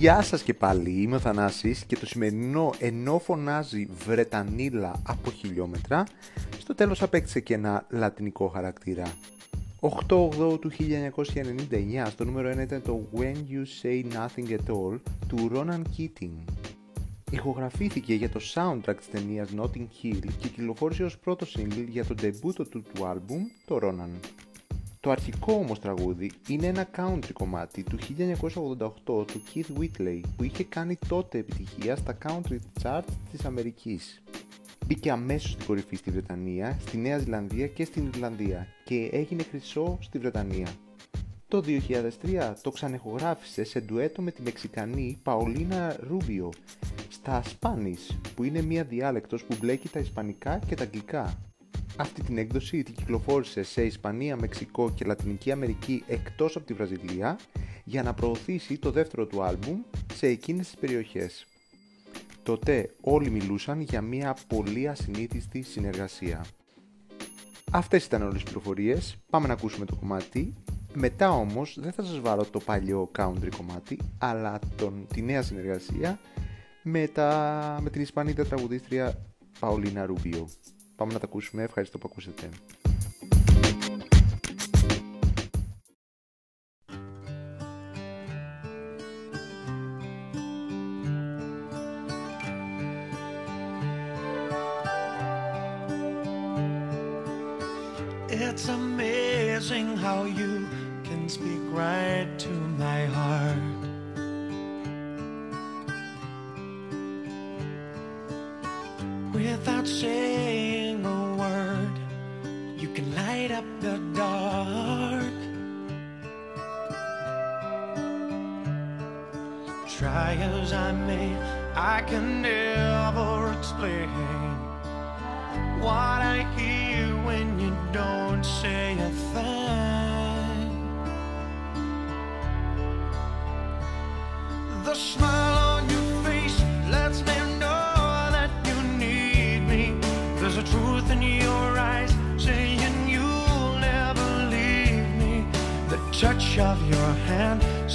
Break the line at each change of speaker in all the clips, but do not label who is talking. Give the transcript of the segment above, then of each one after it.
Γεια σας και πάλι, είμαι ο Θανάσης και το σημερινό ενώ φωνάζει Βρετανίλα από χιλιόμετρα, στο τέλος απέκτησε και ένα λατινικό χαρακτήρα. 8-8 του 1999 στο νούμερο 1 ήταν το When You Say Nothing At All του Ronan Keating. Ηχογραφήθηκε για το soundtrack της ταινίας Notting Hill και κυκλοφόρησε ως πρώτο single για το debut του του άλμπουμ, το Ronan. Το αρχικό όμως τραγούδι είναι ένα country κομμάτι του 1988 του Keith Whitley που είχε κάνει τότε επιτυχία στα country charts της Αμερικής. Μπήκε αμέσως στην κορυφή στη Βρετανία, στη Νέα Ζηλανδία και στην Ιρλανδία και έγινε χρυσό στη Βρετανία. Το 2003 το ξανεχογράφησε σε ντουέτο με τη Μεξικανή Παολίνα Ρούμπιο στα Spanish που είναι μία διάλεκτος που μπλέκει τα Ισπανικά και τα Αγγλικά αυτή την έκδοση την κυκλοφόρησε σε Ισπανία, Μεξικό και Λατινική Αμερική εκτός από τη Βραζιλία για να προωθήσει το δεύτερο του άλμπουμ σε εκείνες τις περιοχές. Τότε όλοι μιλούσαν για μια πολύ ασυνήθιστη συνεργασία. Αυτές ήταν όλες οι πληροφορίες, πάμε να ακούσουμε το κομμάτι. Μετά όμως δεν θα σας βάλω το παλιό country κομμάτι, αλλά τον, τη νέα συνεργασία με, τα, με την Ισπανίδα τραγουδίστρια Παολίνα Ρουμπίο. Πάμε να τα ακούσουμε. Ευχαριστώ που ακούσατε.
It's amazing how you can speak right to my heart. Without saying a word, you can light up the dark. Try as I may, I can never explain what I hear when you don't say a thing.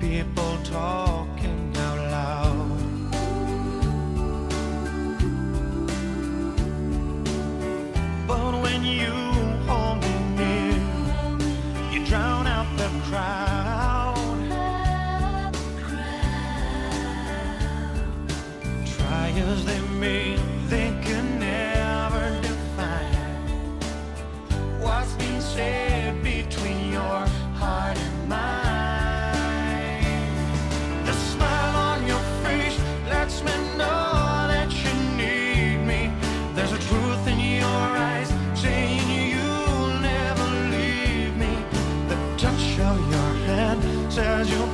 people talking out loud. But when you hold me near, you drown out the crowd. Try as they may, says you'll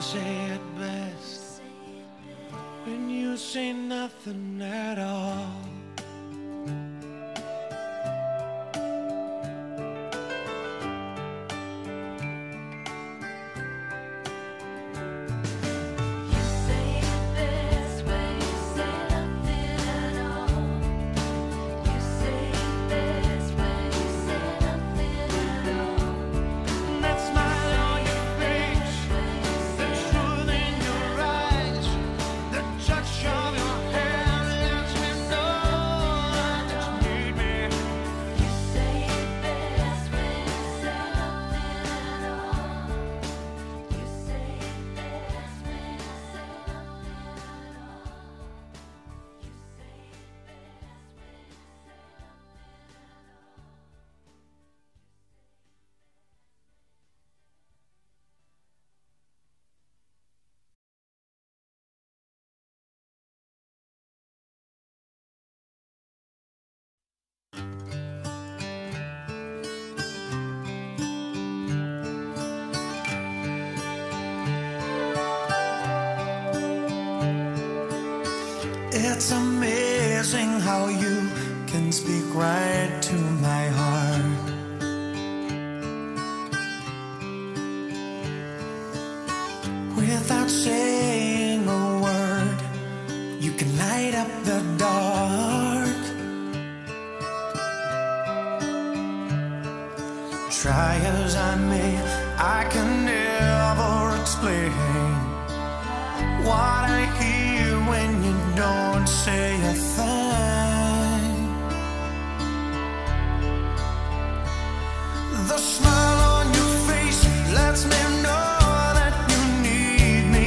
Say it best when you say nothing at all.
It's amazing how you can speak right to my heart. Without saying a word, you can light up the dark. Try as I may, I can never explain what I hear say a thing. The smile on your face lets me know that you need me.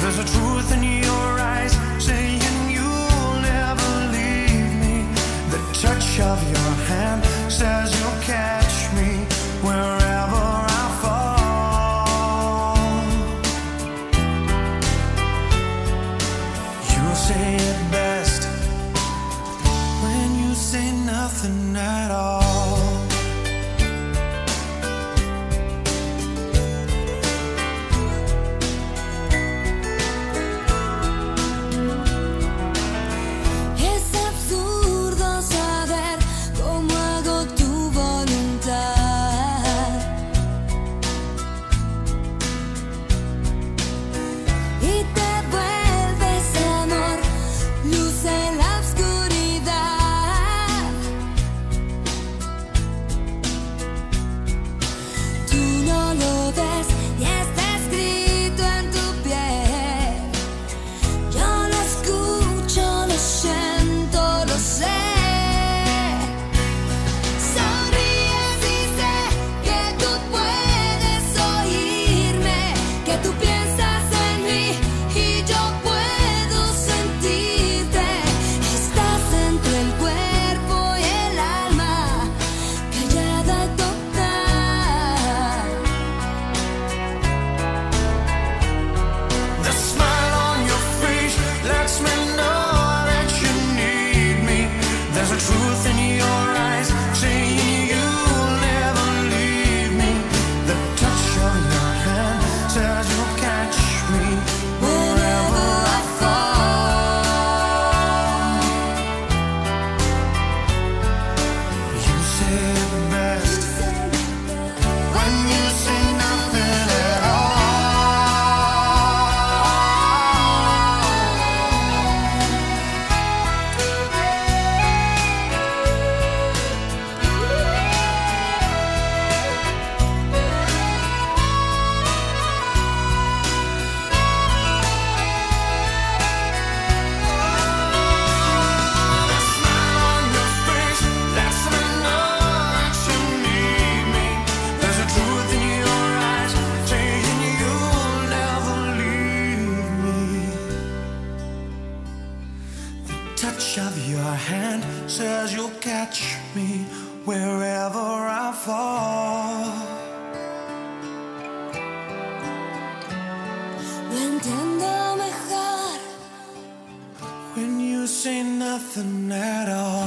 There's a truth in your eyes saying you'll never leave me. The touch of your hand says you'll catch me wherever I fall. You say it nothing at all. wherever I fall. Entiendo mejor when you say nothing at all.